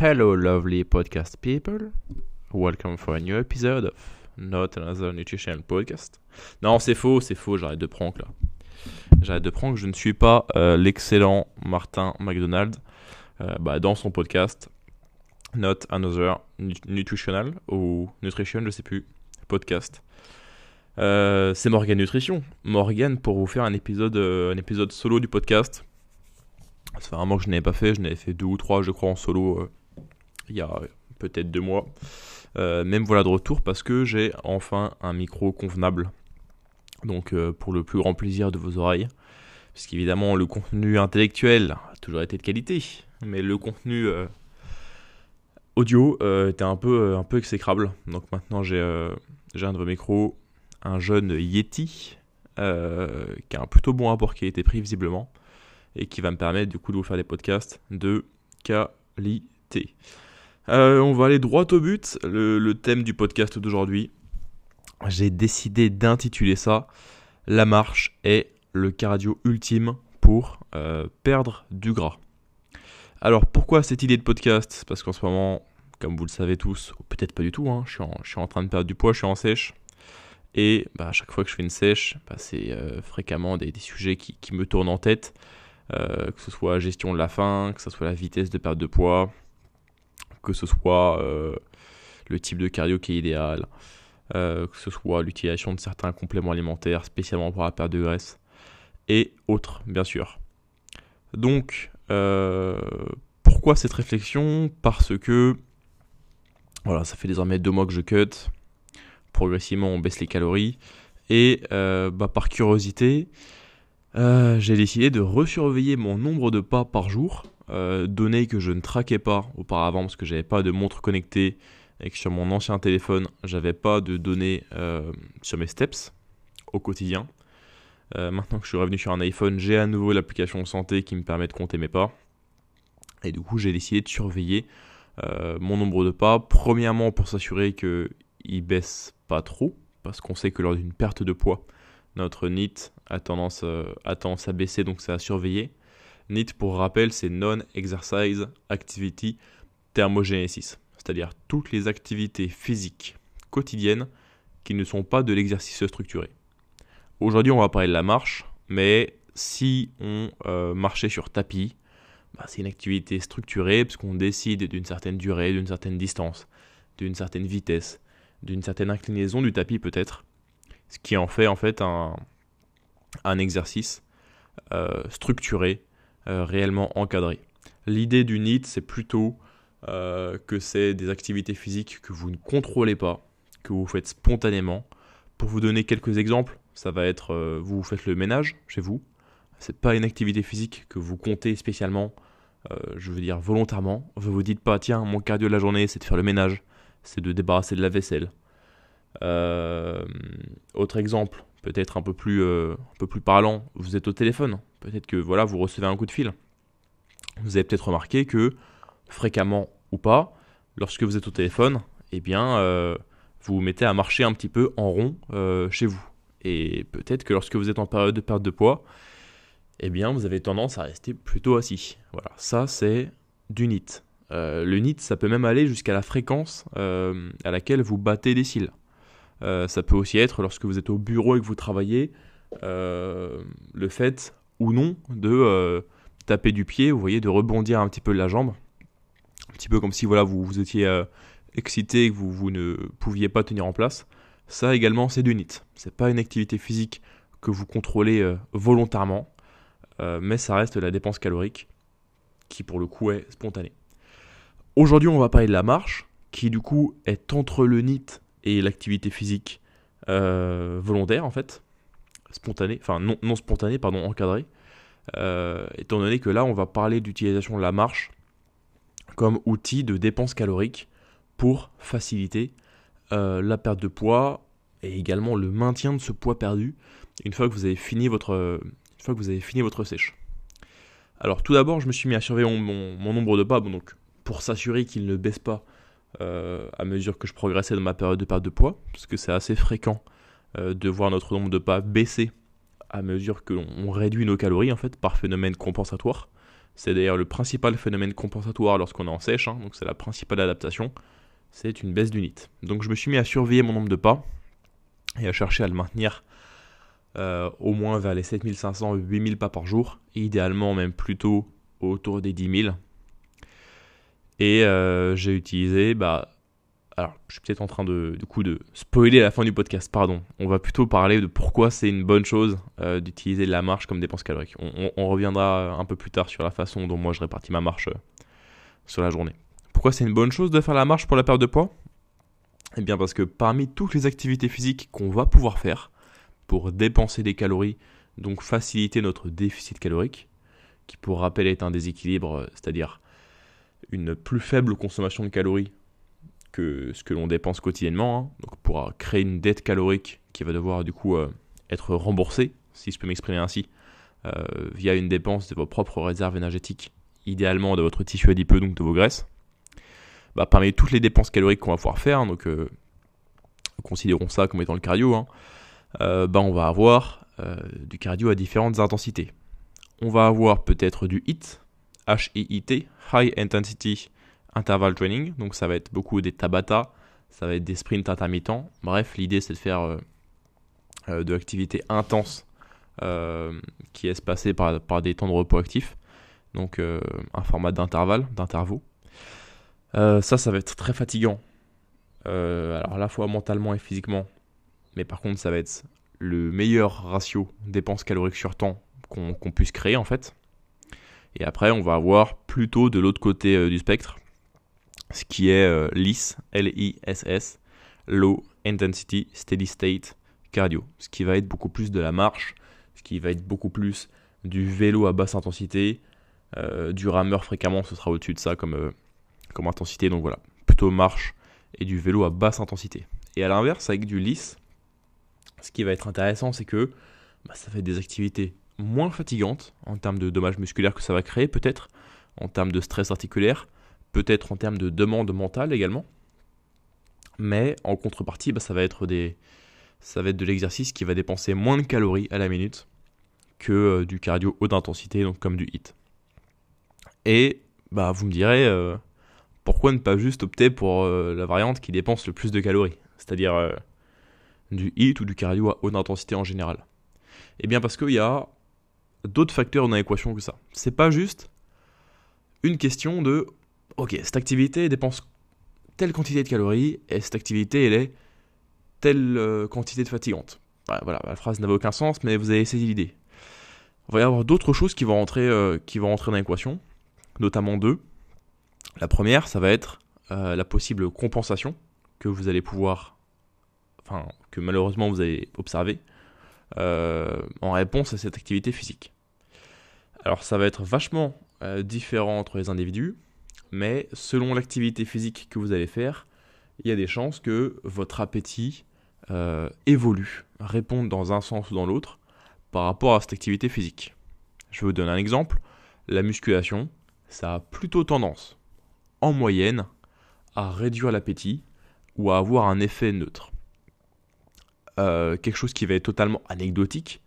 Hello, lovely podcast people. Welcome for a new episode of Not Another Nutrition Podcast. Non, c'est faux, c'est faux, j'arrête de prank là. J'arrête de prank, je ne suis pas euh, l'excellent Martin McDonald euh, bah, dans son podcast Not Another Nutritional ou Nutrition, je sais plus, podcast. Euh, c'est Morgan Nutrition. Morgan pour vous faire un épisode, un épisode solo du podcast ça fait un mois que je n'avais pas fait, je n'avais fait deux ou trois, je crois, en solo il y a peut-être deux mois. Euh, même voilà de retour parce que j'ai enfin un micro convenable. Donc euh, pour le plus grand plaisir de vos oreilles. Puisqu'évidemment le contenu intellectuel a toujours été de qualité. Mais le contenu audio était un peu, un peu exécrable. Donc maintenant j'ai un de vos micros, un jeune Yeti, qui a un plutôt bon rapport qui a été pris visiblement et qui va me permettre du coup de vous faire des podcasts de qualité. Euh, on va aller droit au but. Le, thème du podcast d'aujourd'hui, j'ai décidé d'intituler ça La marche est le cardio ultime pour euh, perdre du gras. Alors pourquoi cette idée de podcast? Parce qu'en ce moment, comme vous le savez tous, ou peut-être pas du tout, hein, je, suis en, train de perdre du poids, je suis en sèche. Et bah, à chaque fois que je fais une sèche, bah, c'est euh, fréquemment des, sujets qui, me tournent en tête. Que ce soit gestion de la faim, que ce soit la vitesse de perte de poids, que ce soit euh, le type de cardio qui est idéal, euh, que ce soit l'utilisation de certains compléments alimentaires spécialement pour la perte de graisse, et autres, bien sûr. Donc, pourquoi cette réflexion? Parce que, voilà, ça fait désormais deux mois que je cut, progressivement on baisse les calories, et bah, par curiosité, euh, j'ai décidé de resurveiller mon nombre de pas par jour, euh, donné que je ne traquais pas auparavant parce que j'avais pas de montre connectée et que sur mon ancien téléphone j'avais pas de données euh, sur mes steps au quotidien. maintenant que je suis revenu sur un iPhone, j'ai à nouveau l'application santé qui me permet de compter mes pas. Et du coup, j'ai décidé de surveiller mon nombre de pas. Premièrement, pour s'assurer qu'il baisse pas trop, parce qu'on sait que lors d'une perte de poids, notre NIT euh, a tendance à baisser, donc c'est à surveiller. NIT, pour rappel, c'est Non-Exercise Activity Thermogenesis, c'est-à-dire toutes les activités physiques quotidiennes qui ne sont pas de l'exercice structuré. Aujourd'hui, on va parler de la marche, mais si on euh, marchait sur tapis, bah, c'est une activité structurée puisqu'on décide d'une certaine durée, d'une certaine distance, d'une certaine vitesse, d'une certaine inclinaison du tapis peut-être ce qui en fait en fait un, exercice euh, structuré, réellement encadré. L'idée du NEAT, c'est plutôt euh, que c'est des activités physiques que vous ne contrôlez pas, que vous faites spontanément. Pour vous donner quelques exemples, ça va être vous faites le ménage chez vous. C'est pas une activité physique que vous comptez spécialement, je veux dire volontairement. Vous vous dites pas tiens mon cardio de la journée c'est de faire le ménage, c'est de débarrasser de la vaisselle, euh, autre exemple, peut-être un peu plus, euh, un peu plus parlant, vous êtes au téléphone. Peut-être que voilà, vous recevez un coup de fil. Vous avez peut-être remarqué que fréquemment ou pas, lorsque vous êtes au téléphone, eh bien, euh, vous vous mettez à marcher un petit peu en rond chez vous. Et peut-être que lorsque vous êtes en période de perte de poids, eh bien, vous avez tendance à rester plutôt assis. Voilà, ça c'est du NIT. le NIT, ça peut même aller jusqu'à la fréquence à laquelle vous battez des cils. Euh, ça peut aussi être lorsque vous êtes au bureau et que vous travaillez, euh, le fait ou non de euh, taper du pied, vous voyez, de rebondir un petit peu la jambe. Un petit peu comme si voilà, vous, vous étiez excité et que vous, vous, ne pouviez pas tenir en place. Ça également, c'est du NIT. C'est pas une activité physique que vous contrôlez volontairement, mais ça reste la dépense calorique qui pour le coup est spontanée. Aujourd'hui, on va parler de la marche, qui du coup est entre le NIT l'activité physique euh, volontaire en fait, spontanée, enfin non, spontanée, pardon, encadrée, euh, étant donné que là on va parler d'utilisation de la marche comme outil de dépense calorique pour faciliter euh, la perte de poids et également le maintien de ce poids perdu une fois que vous avez fini votre, une sèche. Alors tout d'abord, je me suis mis à surveiller mon, mon nombre de pas, donc pour s'assurer qu'il ne baisse pas euh, à mesure que je progressais dans ma période de perte de poids, parce que c'est assez fréquent euh, de voir notre nombre de pas baisser à mesure que l'on réduit nos calories en fait par phénomène compensatoire. C'est d'ailleurs le principal phénomène compensatoire lorsqu'on est en sèche, hein, donc c'est la principale adaptation, c'est une baisse d'unité. Donc je me suis mis à surveiller mon nombre de pas et à chercher à le maintenir euh, au moins vers les 7500, 8000 pas par jour, idéalement même plutôt autour des 10 000. Et euh, j'ai utilisé bah, alors je suis peut-être en train de, du coup de spoiler la fin du podcast, pardon. On va plutôt parler de pourquoi c'est une bonne chose euh, d'utiliser la marche comme dépense calorique. On, reviendra un peu plus tard sur la façon dont moi je répartis ma marche euh, sur la journée. Pourquoi c'est une bonne chose de faire la marche pour la perte de poids? Eh bien parce que parmi toutes les activités physiques qu'on va pouvoir faire pour dépenser des calories, donc faciliter notre déficit calorique, qui pour rappel est un déséquilibre, c'est-à-dire une plus faible consommation de calories que ce que l'on dépense quotidiennement, hein. pour créer une dette calorique qui va devoir du coup euh, être remboursée, si je peux m'exprimer ainsi, euh, via une dépense de vos propres réserves énergétiques, idéalement de votre tissu adipeux, donc de vos graisses. Bah, parmi toutes les dépenses caloriques qu'on va pouvoir faire, donc euh, considérons ça comme étant le cardio, hein, bah, on va avoir du cardio à différentes intensités. On va avoir peut-être du HIIT, H-I-I-T, High Intensity interval training, donc ça va être beaucoup des Tabata, ça va être des sprints intermittents. Bref, l'idée c'est de faire euh, euh, de l'activité intense euh, qui est espacée par, des temps de repos actifs, donc un format d'intervalle, d'intervalle. ça, ça va être très fatigant, alors à la fois mentalement et physiquement, mais par contre ça va être le meilleur ratio dépenses caloriques sur temps qu'on puisse créer en fait. Et après, on va avoir plutôt de l'autre côté du spectre ce qui est euh, LISS, L-I-S-S, Low Intensity Steady State Cardio, ce qui va être beaucoup plus de la marche, ce qui va être beaucoup plus du vélo à basse intensité, euh, du rameur fréquemment, ce sera au-dessus de ça comme, euh, comme intensité, donc voilà, plutôt marche et du vélo à basse intensité. Et à l'inverse, avec du LISS, ce qui va être intéressant, c'est que bah, ça fait des activités moins fatigantes en termes de dommages musculaires que ça va créer, peut-être, en termes de stress articulaire, peut-être en termes de demande mentale également. Mais en contrepartie, bah, ça, va être des, ça va être de l'exercice qui va dépenser moins de calories à la minute que euh, du cardio haute intensité, donc comme du HIT. Et bah, vous me direz, euh, pourquoi ne pas juste opter pour euh, la variante qui dépense le plus de calories, c'est-à-dire du HIT ou du cardio à haute intensité en général? Eh bien parce qu'il y a d'autres facteurs dans l'équation que ça. C'est pas juste une question de ok, cette activité dépense telle quantité de calories et cette activité, elle est telle euh, quantité de fatigante. voilà, la phrase n'avait aucun sens, mais vous avez essayé l'idée. Il va y avoir d'autres choses qui vont rentrer, euh, qui vont rentrer dans l'équation, notamment deux. La première, ça va être euh, la possible compensation que vous allez pouvoir, enfin, que malheureusement vous allez observer en réponse à cette activité physique. Alors, ça va être vachement différent entre les individus mais selon l'activité physique que vous allez faire, il y a des chances que votre appétit euh, évolue, réponde dans un sens ou dans l'autre par rapport à cette activité physique. Je vous donne un exemple. La musculation, ça a plutôt tendance, en moyenne, à réduire l'appétit ou à avoir un effet neutre. Euh, quelque chose qui va être totalement anecdotique,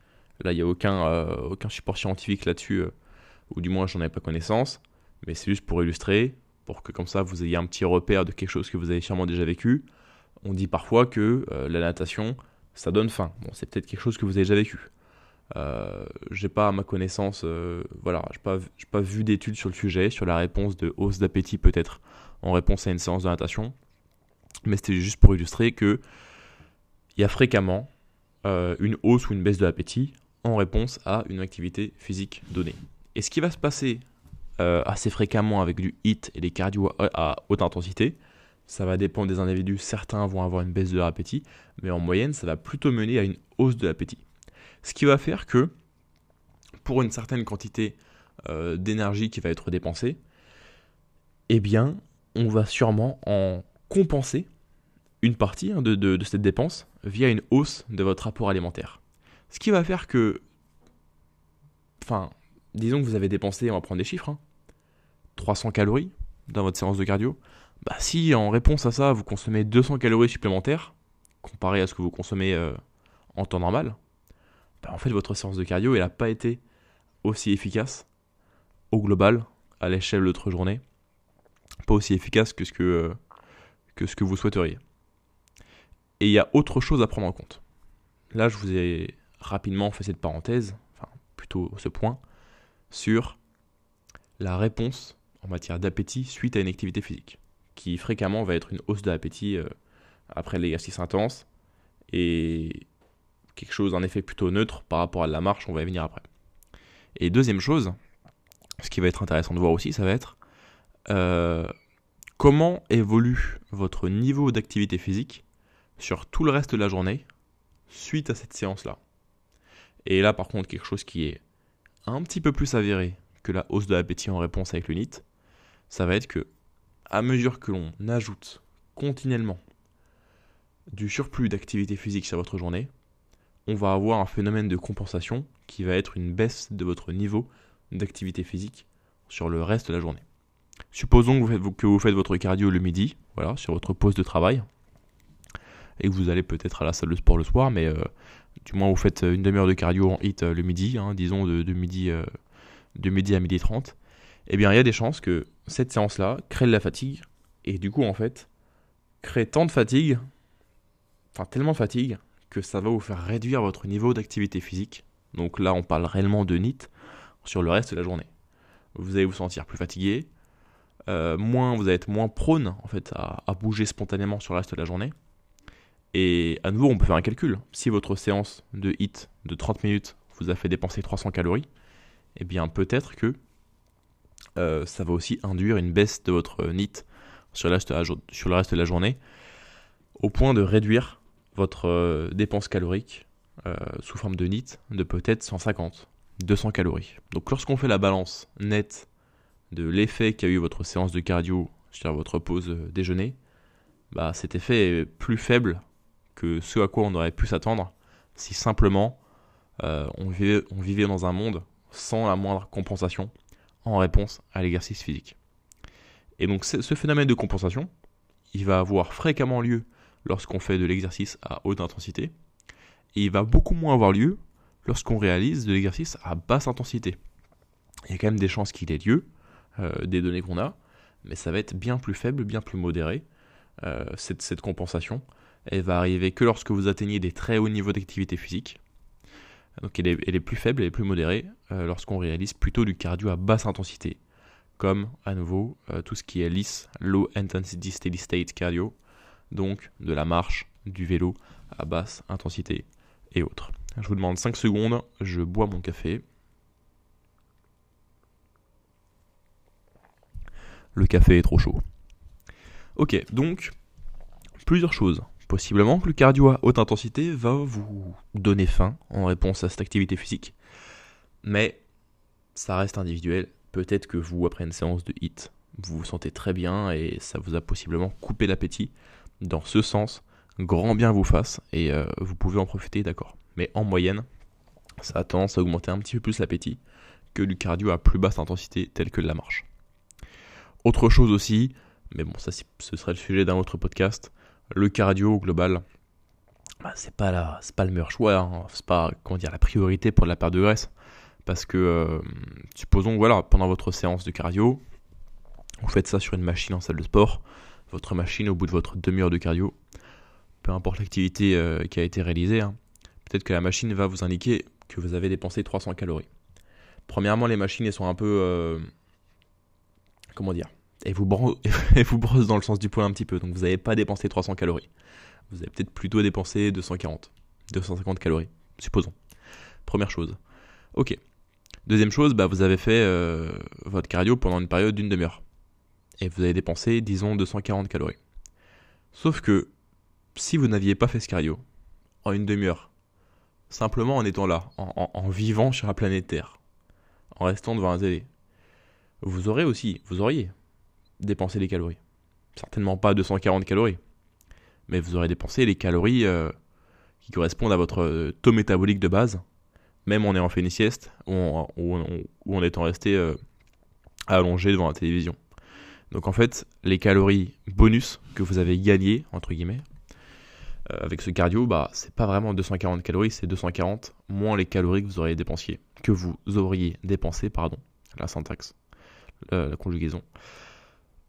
là il n'y a aucun, euh, aucun support scientifique là-dessus, ou du moins j'en ai pas connaissance, mais c'est juste pour illustrer, pour que comme ça vous ayez un petit repère de quelque chose que vous avez sûrement déjà vécu. On dit parfois que euh, la natation, ça donne faim. Bon, c'est peut-être quelque chose que vous avez déjà vécu. Euh, j'ai pas à ma connaissance, euh, voilà, j'ai pas, pas vu d'études sur le sujet, sur la réponse de hausse d'appétit peut-être en réponse à une séance de natation, mais c'était juste pour illustrer que il y a fréquemment euh, une hausse ou une baisse de l'appétit en réponse à une activité physique donnée. Et ce qui va se passer euh, assez fréquemment avec du HIT et des cardio à, haute intensité. Ça va dépendre des individus. Certains vont avoir une baisse de l'appétit, mais en moyenne, ça va plutôt mener à une hausse de l'appétit. Ce qui va faire que, pour une certaine quantité euh, d'énergie qui va être dépensée, eh bien, on va sûrement en compenser une partie hein, de, de, cette dépense via une hausse de votre rapport alimentaire. Ce qui va faire que, enfin, disons que vous avez dépensé, on va prendre des chiffres, 300 hein, calories dans votre séance de cardio, bah si en réponse à ça, vous consommez 200 calories supplémentaires, comparé à ce que vous consommez euh, en temps normal, bah en fait votre séance de cardio, elle n'a pas été aussi efficace au global, à l'échelle de votre journée, pas aussi efficace que ce que, euh, que, ce que vous souhaiteriez. Et il y a autre chose à prendre en compte. Là, je vous ai rapidement fait cette parenthèse, enfin plutôt ce point, sur la réponse en matière d'appétit suite à une activité physique, qui fréquemment va être une hausse d'appétit euh, après l'exercice intense et quelque chose en effet plutôt neutre par rapport à la marche, on va y venir après. Et deuxième chose, ce qui va être intéressant de voir aussi, ça va être euh, comment évolue votre niveau d'activité physique sur tout le reste de la journée suite à cette séance-là. Et là, par contre, quelque chose qui est un petit peu plus avéré que la hausse de l'appétit en réponse avec le NIT, ça va être que, à mesure que l'on ajoute continuellement du surplus d'activité physique sur votre journée, on va avoir un phénomène de compensation qui va être une baisse de votre niveau d'activité physique sur le reste de la journée. Supposons que vous, faites, votre cardio le midi, voilà, sur votre pause de travail, et que vous allez peut-être à la salle de sport le soir, mais euh, du moins vous faites une demi-heure de cardio en hit euh, le midi, hein, disons de, midi, euh, de midi à midi 30, eh bien il y a des chances que cette séance-là crée de la fatigue, et du coup en fait, crée tant de fatigue, enfin tellement de fatigue, que ça va vous faire réduire votre niveau d'activité physique. Donc là on parle réellement de NIT sur le reste de la journée. Vous allez vous sentir plus fatigué, moins, vous allez être moins prône en fait à bouger spontanément sur le reste de la journée. Et à nouveau, on peut faire un calcul. Si votre séance de HIT de 30 minutes vous a fait dépenser 300 calories, eh bien peut-être que euh, ça va aussi induire une baisse de votre NIT sur le, reste de la, journée, au point de réduire votre euh, dépense calorique euh, sous forme de NIT de peut-être 150, 200 calories. Donc lorsqu'on fait la balance nette de l'effet qu'a eu votre séance de cardio sur votre pause déjeuner, bah, cet effet est plus faible ce à quoi on aurait pu s'attendre si simplement euh, on, vivait, dans un monde sans la moindre compensation en réponse à l'exercice physique. Et donc ce phénomène de compensation, il va avoir fréquemment lieu lorsqu'on fait de l'exercice à haute intensité, et il va beaucoup moins avoir lieu lorsqu'on réalise de l'exercice à basse intensité. Il y a quand même des chances qu'il ait lieu, euh, des données qu'on a, mais ça va être bien plus faible, bien plus modéré, euh, cette compensation, elle va arriver que lorsque vous atteignez des très hauts niveaux d'activité physique. Donc elle est, plus faible, elle est plus modérée euh, lorsqu'on réalise plutôt du cardio à basse intensité, comme à nouveau euh, tout ce qui est lisse, low intensity steady state cardio, donc de la marche, du vélo à basse intensité et autres. Je vous demande 5 secondes, je bois mon café. Le café est trop chaud. Ok, donc plusieurs choses Possiblement que le cardio à haute intensité va vous donner faim en réponse à cette activité physique. Mais ça reste individuel. Peut-être que vous, après une séance de HIT, vous vous sentez très bien et ça vous a possiblement coupé l'appétit. Dans ce sens, grand bien vous fasse et euh, vous pouvez en profiter, d'accord. Mais en moyenne, ça a tendance à augmenter un petit peu plus l'appétit que du cardio à plus basse intensité tel que la marche. Autre chose aussi, mais bon, ça ce serait le sujet d'un autre podcast, le cardio global, bah, c'est pas c'est pas le meilleur choix, hein. c'est pas comment dire la priorité pour la perte de graisse, parce que euh, supposons voilà pendant votre séance de cardio, vous faites ça sur une machine en salle de sport, votre machine au bout de votre demi-heure de cardio, peu importe l'activité euh, qui a été réalisée, hein, peut-être que la machine va vous indiquer que vous avez dépensé 300 calories. Premièrement, les machines elles sont un peu euh, comment dire et vous, brosse dans le sens du poil un petit peu. Donc vous n'avez pas dépensé 300 calories. Vous avez peut-être plutôt dépensé 240, 250 calories, supposons. Première chose. Ok. Deuxième chose, bah, vous avez fait euh, votre cardio pendant une période d'une demi-heure. Et vous avez dépensé, disons, 240 calories. Sauf que si vous n'aviez pas fait ce cardio en une demi-heure, simplement en étant là, en, en, vivant sur la planète Terre, en restant devant un télé, vous aurez aussi, vous auriez dépenser les calories. Certainement pas 240 calories. Mais vous aurez dépensé les calories euh, qui correspondent à votre euh, taux métabolique de base, même en ayant fait une sieste ou en, ou en, étant resté euh, allongé devant la télévision. Donc en fait, les calories bonus que vous avez gagnées, entre guillemets, avec ce cardio, bah, c'est pas vraiment 240 calories, c'est 240 moins les calories que vous auriez dépensé, que vous auriez dépensé, pardon, la syntaxe la, conjugaison,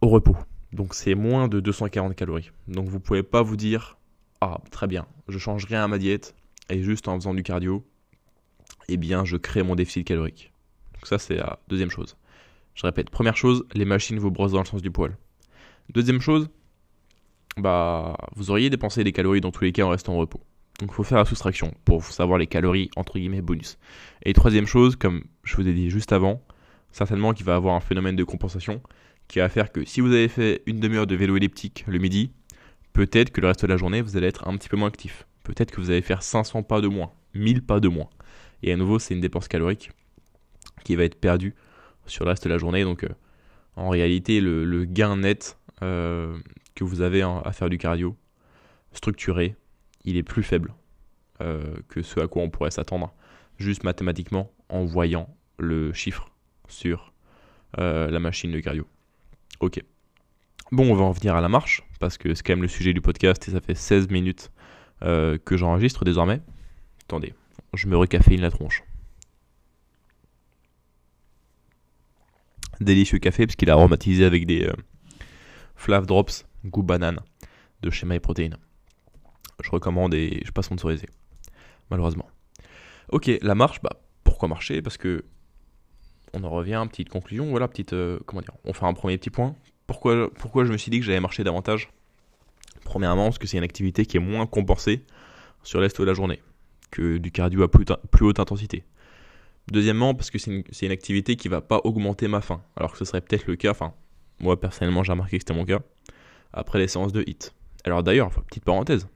au repos. Donc c'est moins de 240 calories. Donc vous pouvez pas vous dire ah très bien, je change rien à ma diète et juste en faisant du cardio, eh bien je crée mon déficit calorique. Donc ça c'est la deuxième chose. Je répète, première chose, les machines vous brossent dans le sens du poil. Deuxième chose, bah vous auriez dépensé des calories dans tous les cas en restant au repos. Donc il faut faire la soustraction pour savoir les calories entre guillemets bonus. Et troisième chose, comme je vous ai dit juste avant, certainement qu'il va avoir un phénomène de compensation qui va faire que si vous avez fait une demi-heure de vélo elliptique le midi, peut-être que le reste de la journée vous allez être un petit peu moins actif. Peut-être que vous allez faire 500 pas de moins, 1000 pas de moins. Et à nouveau, c'est une dépense calorique qui va être perdue sur le reste de la journée. Donc euh, en réalité, le, gain net euh, que vous avez à faire du cardio structuré, il est plus faible euh, que ce à quoi on pourrait s'attendre, juste mathématiquement en voyant le chiffre sur la machine de cardio. Ok. Bon, on va en venir à la marche, parce que c'est quand même le sujet du podcast et ça fait 16 minutes euh, que j'enregistre désormais. Attendez, je me recaféine la tronche. Délicieux café, parce qu'il est aromatisé avec des Flav Drops goût banane de chez MyProtein je recommande et je suis pas sponsorisé. Malheureusement. Ok, la marche, bah, pourquoi marcher? Parce que on en revient, petite conclusion, voilà, petite, euh, comment dire, on fait un premier petit point. Pourquoi, je me suis dit que j'allais marcher davantage? Premièrement, parce que c'est une activité qui est moins compensée sur l'est de la journée que du cardio à plus, haute intensité. Deuxièmement, parce que c'est une, une, activité qui va pas augmenter ma faim, alors que ce serait peut-être le cas, enfin, moi personnellement j'ai remarqué que c'était mon cas, après les séances de HIT. Alors d'ailleurs, petite parenthèse,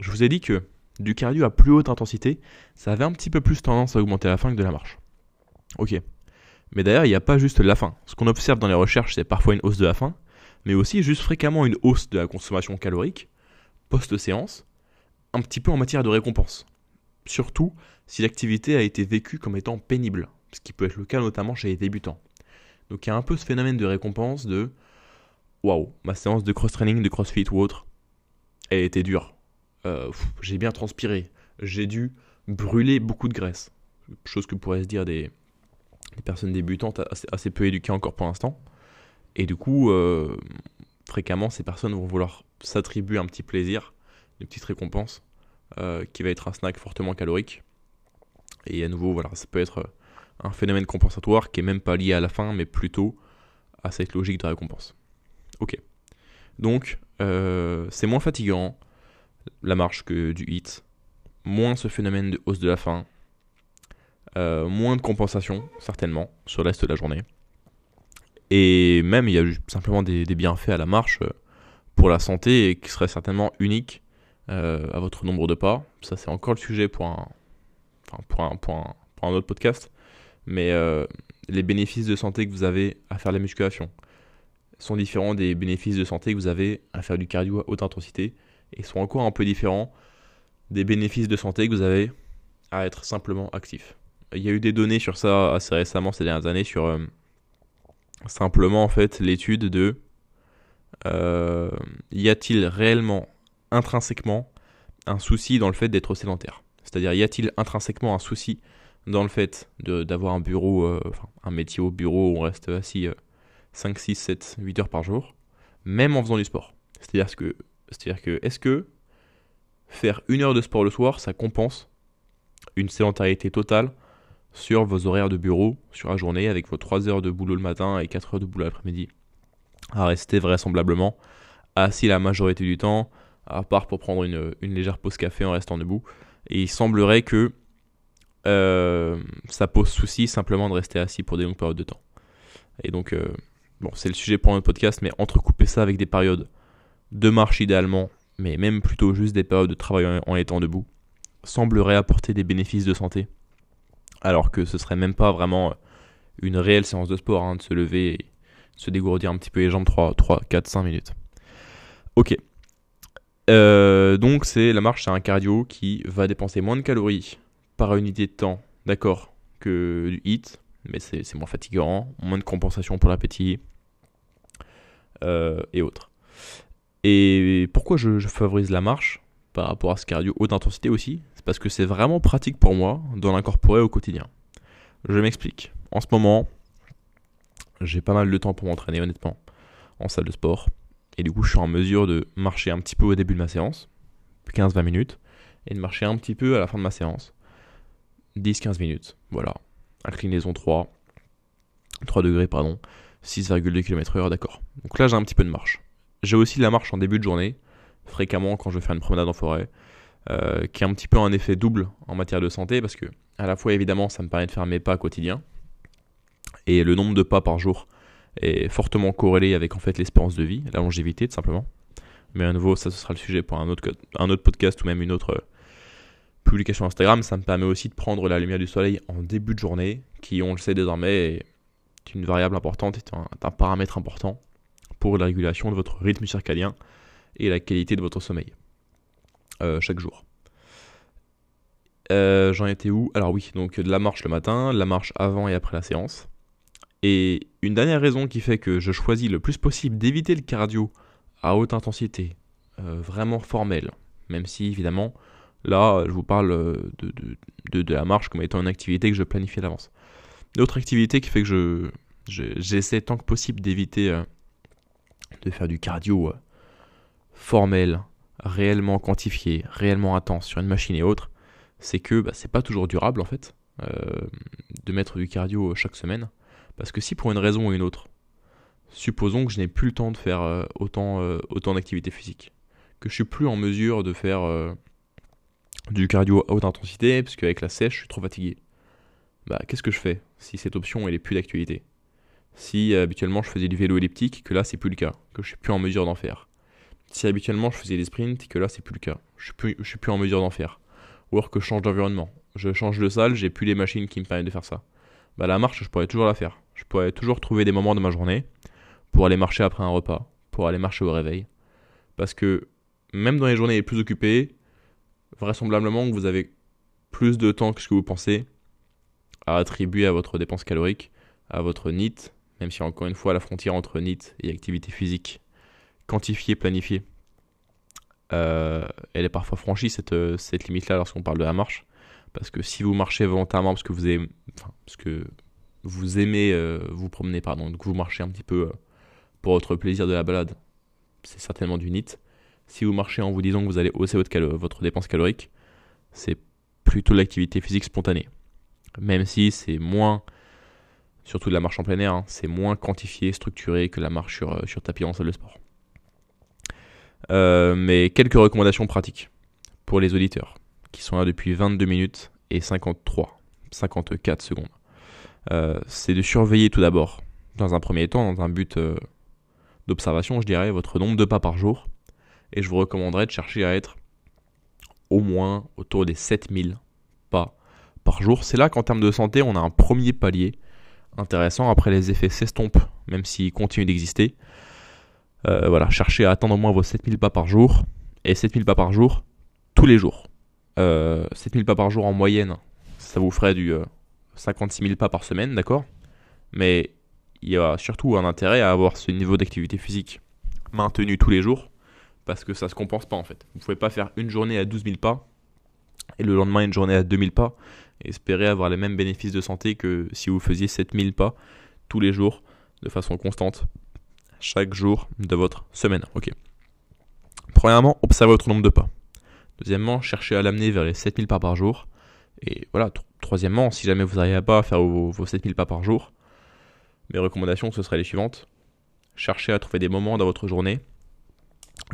je vous ai dit que du cardio à plus haute intensité, ça avait un petit peu plus tendance à augmenter la faim que de la marche. Ok. Mais d'ailleurs, il n'y a pas juste la faim. Ce qu'on observe dans les recherches, c'est parfois une hausse de la faim, mais aussi juste fréquemment une hausse de la consommation calorique, post-séance, un petit peu en matière de récompense. Surtout si l'activité a été vécue comme étant pénible, ce qui peut être le cas notamment chez les débutants. Donc il y a un peu ce phénomène de récompense de waouh, ma séance de cross-training, de crossfit ou autre, elle était dure. Euh, j'ai bien transpiré, j'ai dû brûler beaucoup de graisse. Chose que pourraient se dire des, personnes débutantes assez, peu éduquées encore pour l'instant. Et du coup, euh, fréquemment, ces personnes vont vouloir s'attribuer un petit plaisir, une petite récompense, euh, qui va être un snack fortement calorique. Et à nouveau, voilà, ça peut être un phénomène compensatoire qui est même pas lié à la faim, mais plutôt à cette logique de récompense. Ok. Donc, c'est moins fatigant, la marche que du hit, moins ce phénomène de hausse de la faim, euh, moins de compensation, certainement, sur l'est de la journée. Et même, il y a simplement des, bienfaits à la marche euh, pour la santé et qui seraient certainement uniques euh, à votre nombre de pas. Ça, c'est encore le sujet pour un, autre podcast. Mais les bénéfices de santé que vous avez à faire la musculation sont différents des bénéfices de santé que vous avez à faire du cardio à haute intensité et sont encore un peu différents des bénéfices de santé que vous avez à être simplement actif. Il y a eu des données sur ça assez récemment ces dernières années sur euh, simplement en fait l'étude de euh, y a-t-il réellement intrinsèquement un souci dans le fait d'être sédentaire? C'est-à-dire y a-t-il intrinsèquement un souci dans le fait d'avoir un bureau, euh, un métier au bureau où on reste assis 5, 6, 7, 8 heures par jour, même en faisant du sport? C'est-à-dire que c'est-à-dire que est-ce que faire une heure de sport le soir, ça compense une sédentarité totale sur vos horaires de bureau sur la journée avec vos 3 heures de boulot le matin et 4 heures de boulot l'après-midi à rester vraisemblablement assis la majorité du temps, à part pour prendre une, légère pause café en restant debout. Et il semblerait que euh, ça pose souci simplement de rester assis pour des longues périodes de temps. Et donc, euh, bon, c'est le sujet pour notre podcast, mais entrecouper ça avec des périodes de marche idéalement, mais même plutôt juste des périodes de travail en étant debout, semblerait apporter des bénéfices de santé. Alors que ce serait même pas vraiment une réelle séance de sport, hein, de se lever et se dégourdir un petit peu les jambes 3, 3 4, 5 minutes. Ok. Euh, donc c'est la marche, c'est un cardio qui va dépenser moins de calories par unité de temps, d'accord, que du hit, mais c'est moins fatigant, moins de compensation pour l'appétit euh, et autres. Et pourquoi je, favorise la marche? Par rapport à ce cardio haute intensité aussi C'est parce que c'est vraiment pratique pour moi de l'incorporer au quotidien. Je m'explique. En ce moment, j'ai pas mal de temps pour m'entraîner honnêtement en salle de sport. Et du coup, je suis en mesure de marcher un petit peu au début de ma séance, 15-20 minutes, et de marcher un petit peu à la fin de ma séance, 10-15 minutes. Voilà. Inclinaison 3, 3 degrés, pardon, 6,2 km/h, d'accord. Donc là, j'ai un petit peu de marche. J'ai aussi de la marche en début de journée, fréquemment quand je vais faire une promenade en forêt, euh, qui a un petit peu un effet double en matière de santé, parce que à la fois, évidemment, ça me permet de faire mes pas quotidiens, et le nombre de pas par jour est fortement corrélé avec en fait l'espérance de vie, la longévité tout simplement. Mais à nouveau, ça ce sera le sujet pour un autre, podcast ou même une autre euh, publication Instagram. Ça me permet aussi de prendre la lumière du soleil en début de journée, qui on le sait désormais est une variable importante, est un, paramètre important pour la régulation de votre rythme circadien et la qualité de votre sommeil euh, chaque jour. Euh, j'en étais où? Alors oui, donc de la marche le matin, la marche avant et après la séance. Et une dernière raison qui fait que je choisis le plus possible d'éviter le cardio à haute intensité, euh, vraiment formel, même si évidemment là je vous parle euh, de, de, la marche comme étant une activité que je planifie à l'avance. L'autre activité qui fait que je, j'essaie tant que possible d'éviter de faire du cardio formel, réellement quantifié, réellement intense sur une machine et autres, c'est que bah, c'est pas toujours durable en fait de mettre du cardio chaque semaine. Parce que si pour une raison ou une autre, supposons que je n'ai plus le temps de faire euh, autant, euh, autant d'activités physiques, que je suis plus en mesure de faire euh, du cardio à haute intensité, parce qu'avec la sèche, je suis trop fatigué. Bah, qu'est-ce que je fais si cette option elle est plus d'actualité? Si habituellement je faisais du vélo elliptique, que là c'est plus le cas, que je suis plus en mesure d'en faire. Si habituellement je faisais des sprints, que là c'est plus le cas, je suis plus, je suis plus en mesure d'en faire. Ou alors que je change d'environnement, je change de salle, j'ai plus les machines qui me permettent de faire ça. Bah la marche, je pourrais toujours la faire. Je pourrais toujours trouver des moments de ma journée pour aller marcher après un repas, pour aller marcher au réveil. Parce que même dans les journées les plus occupées, vraisemblablement que vous avez plus de temps que ce que vous pensez à attribuer à votre dépense calorique, à votre NIT, même si encore une fois la frontière entre NIT et activité physique quantifiée, planifiée, euh, elle est parfois franchie cette, cette limite-là lorsqu'on parle de la marche. Parce que si vous marchez volontairement parce que vous aimez, parce que vous aimez euh, vous promener, pardon, donc vous marchez un petit peu euh, pour votre plaisir de la balade, c'est certainement du NIT. Si vous marchez en vous disant que vous allez hausser votre, dépense calorique, c'est plutôt l'activité physique spontanée. Même si c'est moins, surtout de la marche en plein air, hein, c'est moins quantifié, structuré que la marche sur, euh, sur tapis en salle de sport. Mais quelques recommandations pratiques pour les auditeurs qui sont là depuis 22 minutes et 53, 54 secondes. Euh, c'est de surveiller tout d'abord, dans un premier temps, dans un but euh, d'observation, je dirais, votre nombre de pas par jour. Et je vous recommanderais de chercher à être au moins autour des 7000 pas par jour. C'est là qu'en termes de santé, on a un premier palier intéressant. Après, les effets s'estompent, même s'ils continuent d'exister. Euh, voilà, cherchez à atteindre au moins vos 7000 pas par jour. Et 7000 pas par jour, tous les jours. 7000 pas par jour en moyenne, ça vous ferait du 56 000 pas par semaine, d'accord? Mais il y a surtout un intérêt à avoir ce niveau d'activité physique maintenu tous les jours, parce que ça se compense pas en fait. Vous pouvez pas faire une journée à 12 000 pas et le lendemain une journée à 2000 pas et espérer avoir les mêmes bénéfices de santé que si vous faisiez 7000 pas tous les jours de façon constante chaque jour de votre semaine. Ok. Premièrement, observez votre nombre de pas. Deuxièmement, cherchez à l'amener vers les 7000 pas par jour. Et voilà, troisièmement, si jamais vous n'arrivez pas à faire vos, 7000 pas par jour, mes recommandations, ce seraient les suivantes. Cherchez à trouver des moments dans votre journée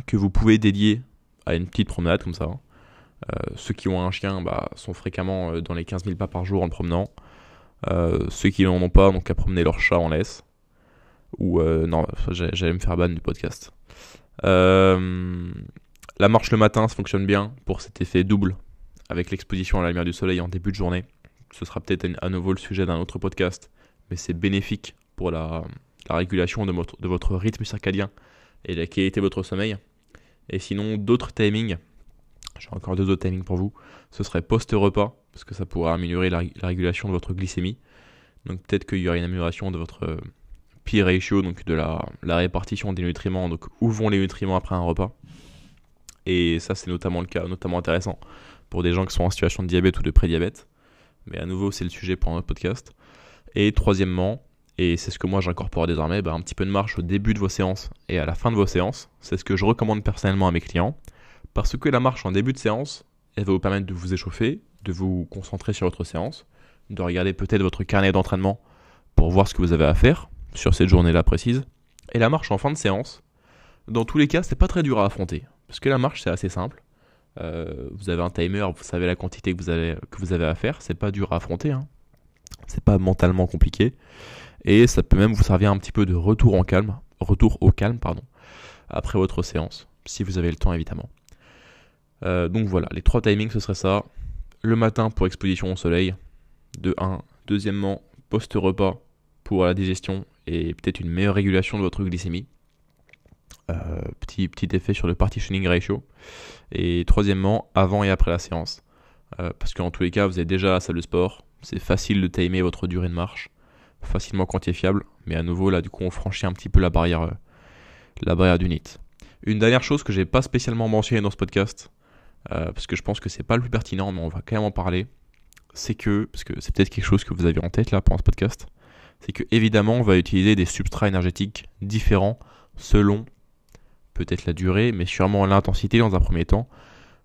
que vous pouvez dédier à une petite promenade comme ça. Euh, ceux qui ont un chien bah, sont fréquemment euh, dans les 15 000 pas par jour en le promenant. Euh, ceux qui n'en ont pas, donc à promener leur chat en laisse. Ou non, j'allais me faire ban du podcast. Euh, la marche le matin, ça fonctionne bien pour cet effet double avec l'exposition à la lumière du soleil en début de journée. Ce sera peut-être à nouveau le sujet d'un autre podcast, mais c'est bénéfique pour la, régulation de votre, rythme circadien et la qualité de votre sommeil. Et sinon, d'autres timings, j'ai encore deux autres timings pour vous, ce serait post-repas, parce que ça pourra améliorer la, régulation de votre glycémie. Donc peut-être qu'il y aura une amélioration de votre P ratio, donc de la, répartition des nutriments, donc où vont les nutriments après un repas. Et ça, c'est notamment le cas, notamment intéressant pour des gens qui sont en situation de diabète ou de prédiabète. Mais à nouveau, c'est le sujet pour un autre podcast. Et troisièmement, et c'est ce que moi j'incorpore désormais, bah, un petit peu de marche au début de vos séances et à la fin de vos séances. C'est ce que je recommande personnellement à mes clients. Parce que la marche en début de séance, elle va vous permettre de vous échauffer, de vous concentrer sur votre séance, de regarder peut-être votre carnet d'entraînement pour voir ce que vous avez à faire sur cette journée-là précise. Et la marche en fin de séance, dans tous les cas, c'est pas très dur à affronter. Parce que la marche, c'est assez simple. Euh, vous avez un timer, vous savez la quantité que vous avez, à faire. C'est pas dur à affronter. Hein. C'est pas mentalement compliqué. Et ça peut même vous servir un petit peu de retour en calme, retour au calme, pardon, après votre séance, si vous avez le temps évidemment. Euh, donc voilà, les trois timings ce serait ça. Le matin pour exposition au soleil, de 1. Deuxièmement, post-repas pour la digestion et peut-être une meilleure régulation de votre glycémie. Euh, petit, petit effet sur le partitioning ratio. Et troisièmement, avant et après la séance. Euh, parce qu'en tous les cas, vous êtes déjà à la salle de sport. C'est facile de timer votre durée de marche. Facilement quantifiable. Mais à nouveau, là, du coup, on franchit un petit peu la barrière, euh, la barrière du NIT. Une dernière chose que j'ai pas spécialement mentionné dans ce podcast, parce que je pense que c'est pas le plus pertinent, mais on va quand même en parler. C'est que, parce que c'est peut-être quelque chose que vous avez en tête là pendant ce podcast, c'est que évidemment on va utiliser des substrats énergétiques différents selon peut-être la durée, mais sûrement l'intensité dans un premier temps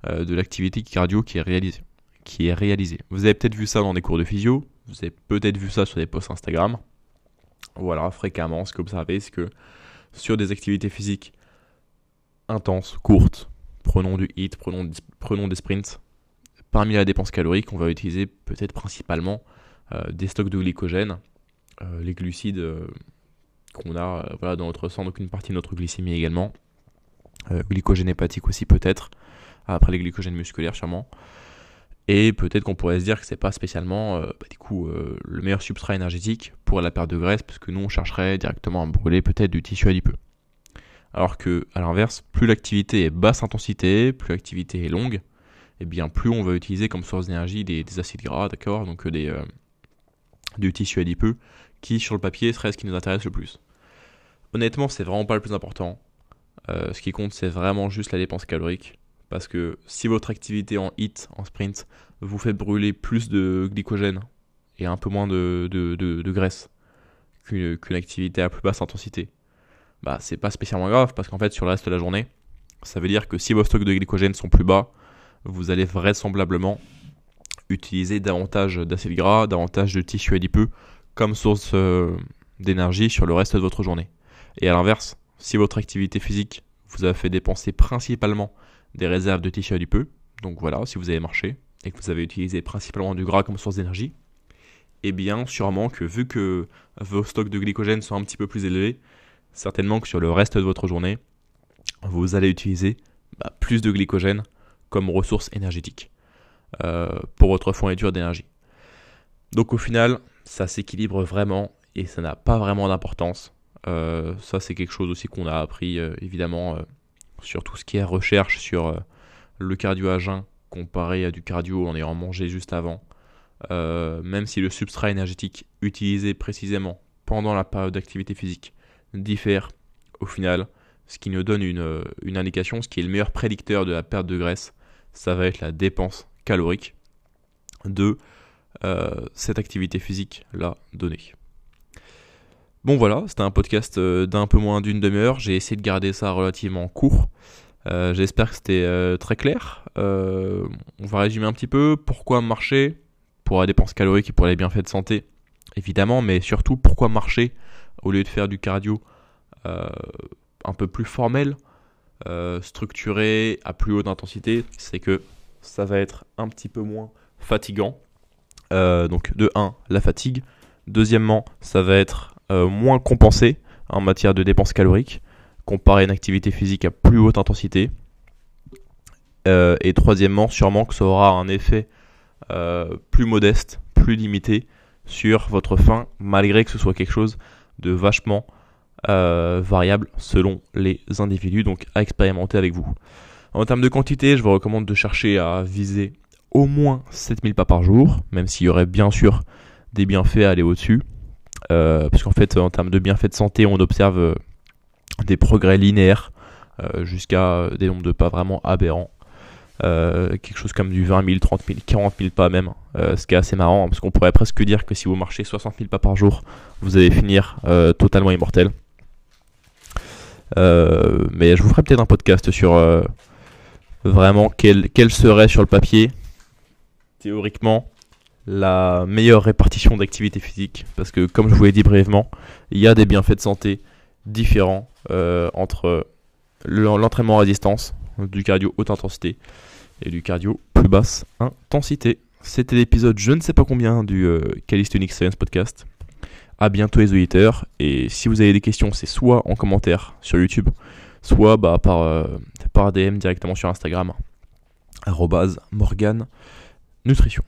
euh, de l'activité cardio qui est réalisée. Vous avez peut-être vu ça dans des cours de physio, vous avez peut-être vu ça sur des posts Instagram. Voilà, fréquemment, ce que c'est que sur des activités physiques intenses, courtes, prenons du hit, prenons, des sprints, parmi la dépense calorique, on va utiliser peut-être principalement euh, des stocks de glycogène, les glucides qu'on a voilà, dans notre sang, donc une partie de notre glycémie également, euh, glycogène hépatique aussi peut-être, après les glycogènes musculaires sûrement. Et peut-être qu'on pourrait se dire que c'est pas spécialement euh, bah, du coup euh, le meilleur substrat énergétique pour la perte de graisse, parce que nous on chercherait directement à brûler peut-être du tissu adipeux. Alors que à l'inverse, plus l'activité est basse intensité, plus l'activité est longue, et eh bien plus on va utiliser comme source d'énergie des, acides gras, d'accord, donc des du tissu adipeux, qui sur le papier serait ce qui nous intéresse le plus. Honnêtement, c'est vraiment pas le plus important. Euh, ce qui compte, c'est vraiment juste la dépense calorique. Parce que si votre activité en hit, en sprint, vous fait brûler plus de glycogène et un peu moins de, graisse qu'une activité à plus basse intensité, bah c'est pas spécialement grave parce qu'en fait sur le reste de la journée, ça veut dire que si vos stocks de glycogène sont plus bas, vous allez vraisemblablement utiliser davantage d'acides gras, davantage de tissu adipeux comme source euh, d'énergie sur le reste de votre journée. Et à l'inverse, si votre activité physique vous a fait dépenser principalement des réserves de tissu adipeux, donc voilà, si vous avez marché et que vous avez utilisé principalement du gras comme source d'énergie, eh bien sûrement que vu que vos stocks de glycogène sont un petit peu plus élevés, certainement que sur le reste de votre journée, vous allez utiliser bah, plus de glycogène comme ressource énergétique euh, pour votre fourniture d'énergie. Donc au final, ça s'équilibre vraiment et ça n'a pas vraiment d'importance. Euh, ça, c'est quelque chose aussi qu'on a appris euh, évidemment euh, sur tout ce qui est recherche sur le cardio à jeun comparé à du cardio en ayant mangé juste avant. même si le substrat énergétique utilisé précisément pendant la période d'activité physique diffère au final, ce qui nous donne une, une, indication, ce qui est le meilleur prédicteur de la perte de graisse, ça va être la dépense calorique de cette activité physique là donnée. Bon voilà, c'était un podcast euh, d'un peu moins d'une demi-heure. J'ai essayé de garder ça relativement court. Euh, j'espère que c'était euh, très clair. on va résumer un petit peu. Pourquoi marcher Pour la dépense calorique et pour les bienfaits de santé, évidemment, mais surtout pourquoi marcher au lieu de faire du cardio un peu plus formel, structuré, à plus haute intensité? C'est que ça va être un petit peu moins fatigant. Donc de 1, la fatigue. Deuxièmement, ça va être euh, moins compensé en matière de dépenses caloriques comparé à une activité physique à plus haute intensité. Euh, et troisièmement, sûrement que ça aura un effet euh, plus modeste, plus limité sur votre faim, malgré que ce soit quelque chose de vachement variable selon les individus, donc à expérimenter avec vous. En termes de quantité, je vous recommande de chercher à viser au moins 7000 pas par jour, même s'il y aurait bien sûr des bienfaits à aller au-dessus. Euh, parce qu'en fait, en termes de bienfaits de santé, on observe euh, des progrès linéaires euh, jusqu'à des nombres de pas vraiment aberrants. quelque chose comme du 20 000, 30 000, 40 000 pas même. ce qui est assez marrant, parce qu'on pourrait presque dire que si vous marchez 60 000 pas par jour, vous allez finir totalement immortel. mais je vous ferai peut-être un podcast sur vraiment quel, quel serait sur le papier, théoriquement, la meilleure répartition d'activité physique. Parce que, comme je vous l'ai dit brièvement, il y a des bienfaits de santé différents euh, entre l'entraînement à distance, du cardio haute intensité, et du cardio plus basse intensité. C'était l'épisode je ne sais pas combien du euh, Calisthenics Science Podcast. A bientôt les auditeurs. Et si vous avez des questions, c'est soit en commentaire sur YouTube, soit bah, par, euh, par DM directement sur Instagram. Morgan Nutrition.